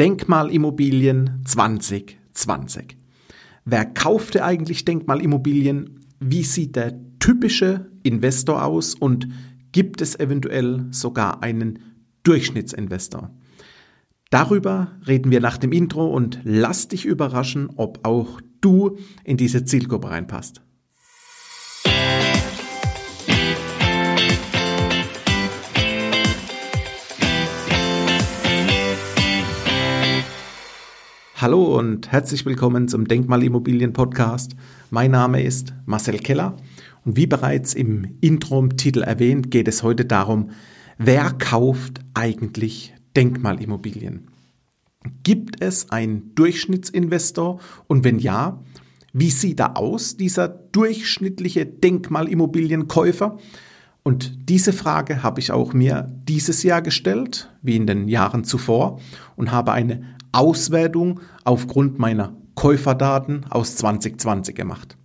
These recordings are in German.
Denkmalimmobilien 2020. Wer kaufte eigentlich Denkmalimmobilien? Wie sieht der typische Investor aus und gibt es eventuell sogar einen Durchschnittsinvestor? Darüber reden wir nach dem Intro und lass dich überraschen, ob auch du in diese Zielgruppe reinpasst. Hallo und herzlich willkommen zum Denkmalimmobilien Podcast. Mein Name ist Marcel Keller und wie bereits im Intro-Titel erwähnt, geht es heute darum, wer kauft eigentlich Denkmalimmobilien? Gibt es einen Durchschnittsinvestor und wenn ja, wie sieht er aus, dieser durchschnittliche Denkmalimmobilienkäufer? Und diese Frage habe ich auch mir dieses Jahr gestellt, wie in den Jahren zuvor, und habe eine Auswertung aufgrund meiner Käuferdaten aus 2020 gemacht.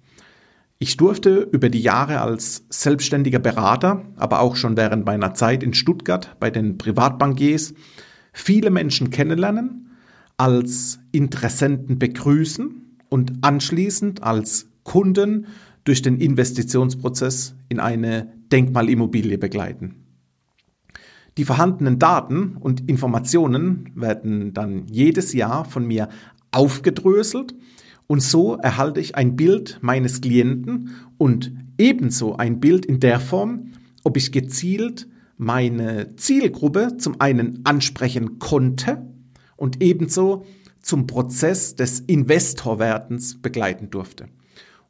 Ich durfte über die Jahre als selbstständiger Berater, aber auch schon während meiner Zeit in Stuttgart bei den Privatbankiers viele Menschen kennenlernen, als Interessenten begrüßen und anschließend als Kunden durch den Investitionsprozess in eine Denkmalimmobilie begleiten. Die vorhandenen Daten und Informationen werden dann jedes Jahr von mir aufgedröselt und so erhalte ich ein Bild meines Klienten und ebenso ein Bild in der Form, ob ich gezielt meine Zielgruppe zum einen ansprechen konnte und ebenso zum Prozess des Investorwerdens begleiten durfte.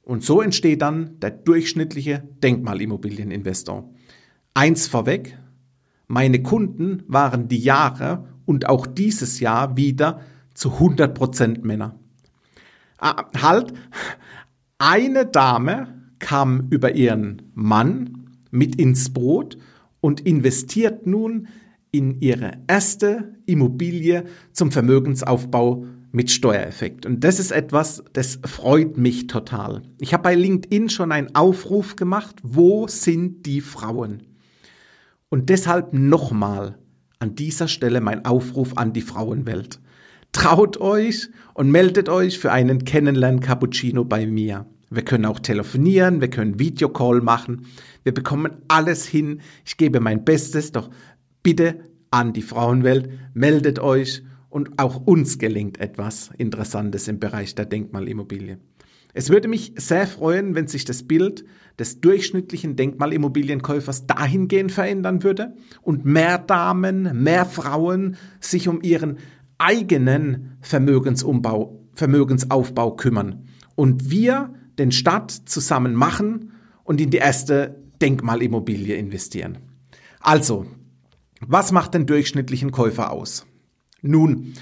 Und so entsteht dann der durchschnittliche Denkmalimmobilieninvestor. Eins vorweg, meine Kunden waren die Jahre und auch dieses Jahr wieder zu 100% Männer. Ah, halt, eine Dame kam über ihren Mann mit ins Boot und investiert nun in ihre erste Immobilie zum Vermögensaufbau mit Steuereffekt. Und das ist etwas, das freut mich total. Ich habe bei LinkedIn schon einen Aufruf gemacht, wo sind die Frauen? Und deshalb nochmal an dieser Stelle mein Aufruf an die Frauenwelt. Traut euch und meldet euch für einen Kennenlern-Cappuccino bei mir. Wir können auch telefonieren, wir können Videocall machen. Wir bekommen alles hin. Ich gebe mein Bestes, doch bitte an die Frauenwelt, meldet euch und auch uns gelingt etwas Interessantes im Bereich der Denkmalimmobilie. Es würde mich sehr freuen, wenn sich das Bild des durchschnittlichen Denkmalimmobilienkäufers dahingehend verändern würde und mehr Damen, mehr Frauen sich um ihren eigenen Vermögensumbau, Vermögensaufbau kümmern und wir den Start zusammen machen und in die erste Denkmalimmobilie investieren. Also, was macht den durchschnittlichen Käufer aus? Nun,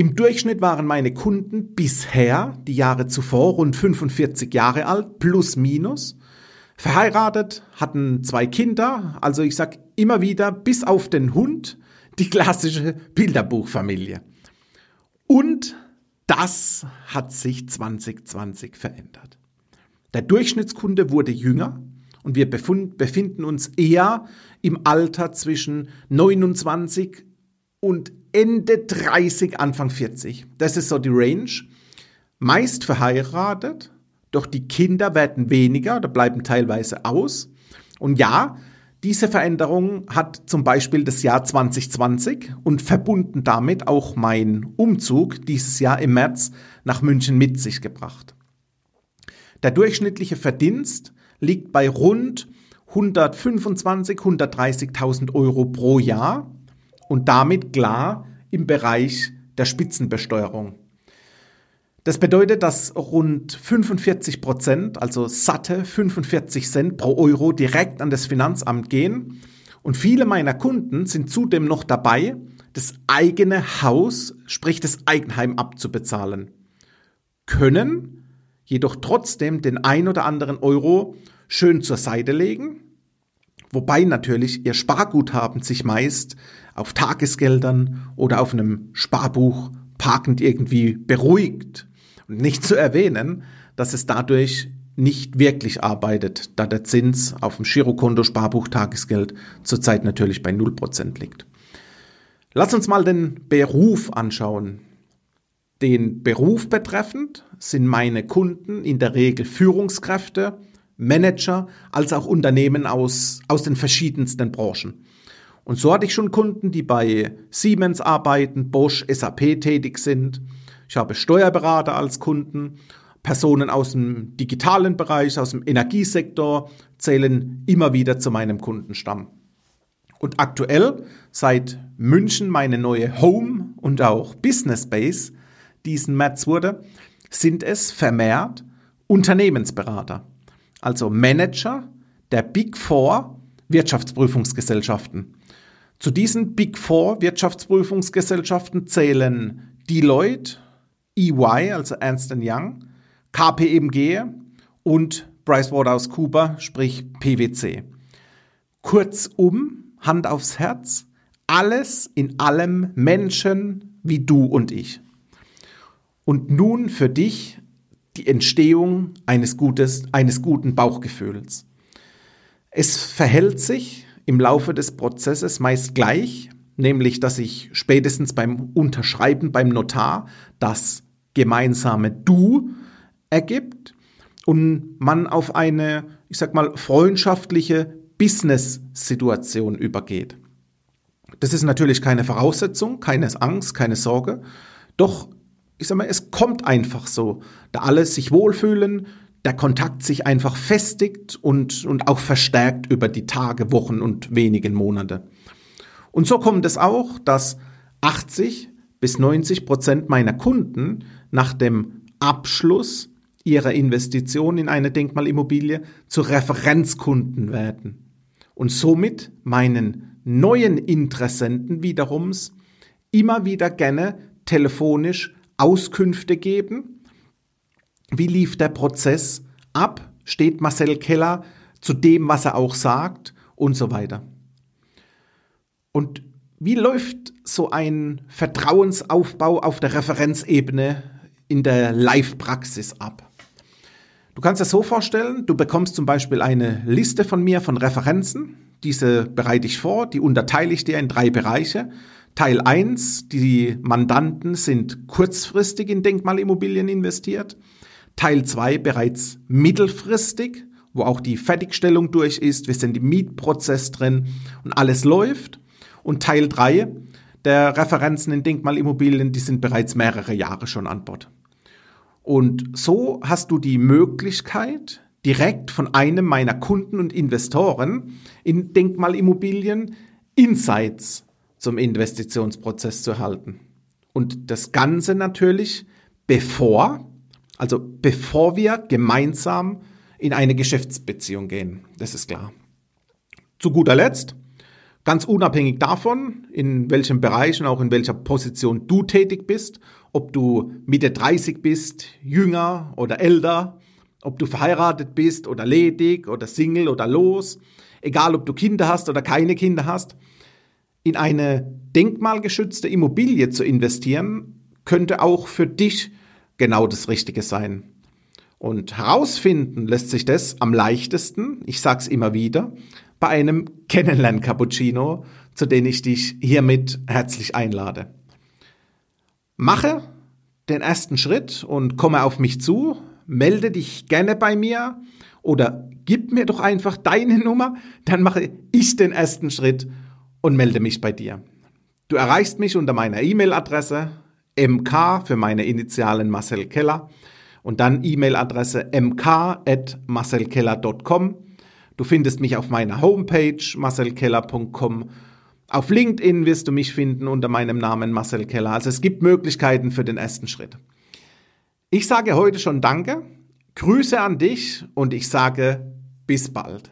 im Durchschnitt waren meine Kunden bisher, die Jahre zuvor, rund 45 Jahre alt, plus minus, verheiratet, hatten zwei Kinder, also ich sag immer wieder, bis auf den Hund, die klassische Bilderbuchfamilie. Und das hat sich 2020 verändert. Der Durchschnittskunde wurde jünger und wir befinden uns eher im Alter zwischen 29 und Ende 30, Anfang 40. Das ist so die Range. Meist verheiratet, doch die Kinder werden weniger oder bleiben teilweise aus. Und ja, diese Veränderung hat zum Beispiel das Jahr 2020 und verbunden damit auch mein Umzug dieses Jahr im März nach München mit sich gebracht. Der durchschnittliche Verdienst liegt bei rund 125, 130.000 Euro pro Jahr und damit klar im Bereich der Spitzenbesteuerung. Das bedeutet, dass rund 45 Prozent, also satte 45 Cent pro Euro direkt an das Finanzamt gehen. Und viele meiner Kunden sind zudem noch dabei, das eigene Haus, sprich das Eigenheim abzubezahlen. Können jedoch trotzdem den ein oder anderen Euro schön zur Seite legen Wobei natürlich ihr Sparguthaben sich meist auf Tagesgeldern oder auf einem Sparbuch parkend irgendwie beruhigt. Und nicht zu erwähnen, dass es dadurch nicht wirklich arbeitet, da der Zins auf dem Girokonto Sparbuch Tagesgeld zurzeit natürlich bei 0% liegt. Lass uns mal den Beruf anschauen. Den Beruf betreffend sind meine Kunden in der Regel Führungskräfte, Manager, als auch Unternehmen aus, aus den verschiedensten Branchen. Und so hatte ich schon Kunden, die bei Siemens arbeiten, Bosch, SAP tätig sind. Ich habe Steuerberater als Kunden. Personen aus dem digitalen Bereich, aus dem Energiesektor zählen immer wieder zu meinem Kundenstamm. Und aktuell, seit München meine neue Home und auch Business Base diesen März wurde, sind es vermehrt Unternehmensberater, also Manager der Big Four Wirtschaftsprüfungsgesellschaften. Zu diesen Big Four Wirtschaftsprüfungsgesellschaften zählen Deloitte, EY, also Ernst Young, KPMG und PricewaterhouseCoopers, sprich PwC. Kurzum, Hand aufs Herz, alles in allem Menschen wie du und ich. Und nun für dich die Entstehung eines, Gutes, eines guten Bauchgefühls. Es verhält sich im Laufe des Prozesses meist gleich, nämlich dass sich spätestens beim Unterschreiben beim Notar das gemeinsame Du ergibt und man auf eine, ich sag mal, freundschaftliche Business-Situation übergeht. Das ist natürlich keine Voraussetzung, keine Angst, keine Sorge. Doch, ich sag mal, es kommt einfach so, da alle sich wohlfühlen, der Kontakt sich einfach festigt und, und auch verstärkt über die Tage, Wochen und wenigen Monate. Und so kommt es auch, dass 80 bis 90 Prozent meiner Kunden nach dem Abschluss ihrer Investition in eine Denkmalimmobilie zu Referenzkunden werden und somit meinen neuen Interessenten wiederums immer wieder gerne telefonisch Auskünfte geben. Wie lief der Prozess ab? Steht Marcel Keller zu dem, was er auch sagt und so weiter. Und wie läuft so ein Vertrauensaufbau auf der Referenzebene in der Live-Praxis ab? Du kannst es so vorstellen, du bekommst zum Beispiel eine Liste von mir von Referenzen. Diese bereite ich vor, die unterteile ich dir in drei Bereiche. Teil 1, die Mandanten sind kurzfristig in Denkmalimmobilien investiert. Teil 2 bereits mittelfristig, wo auch die Fertigstellung durch ist, wir sind im Mietprozess drin und alles läuft. Und Teil 3 der Referenzen in Denkmalimmobilien, die sind bereits mehrere Jahre schon an Bord. Und so hast du die Möglichkeit, direkt von einem meiner Kunden und Investoren in Denkmalimmobilien Insights zum Investitionsprozess zu erhalten. Und das Ganze natürlich bevor, also bevor wir gemeinsam in eine Geschäftsbeziehung gehen. Das ist klar. Zu guter Letzt, ganz unabhängig davon, in welchem Bereich und auch in welcher Position du tätig bist ob du Mitte 30 bist, jünger oder älter, ob du verheiratet bist oder ledig oder Single oder los, egal ob du Kinder hast oder keine Kinder hast, in eine denkmalgeschützte Immobilie zu investieren, könnte auch für dich genau das Richtige sein. Und herausfinden lässt sich das am leichtesten, ich sag's immer wieder, bei einem Kennenlern-Cappuccino, zu dem ich dich hiermit herzlich einlade. Mache den ersten Schritt und komme auf mich zu, melde dich gerne bei mir oder gib mir doch einfach deine Nummer, dann mache ich den ersten Schritt und melde mich bei dir. Du erreichst mich unter meiner E-Mail-Adresse mk für meine Initialen Marcel Keller und dann E-Mail-Adresse mk@marcelkeller.com. Du findest mich auf meiner Homepage marcelkeller.com auf LinkedIn wirst du mich finden unter meinem Namen Marcel Keller. Also es gibt Möglichkeiten für den ersten Schritt. Ich sage heute schon Danke, Grüße an dich und ich sage bis bald.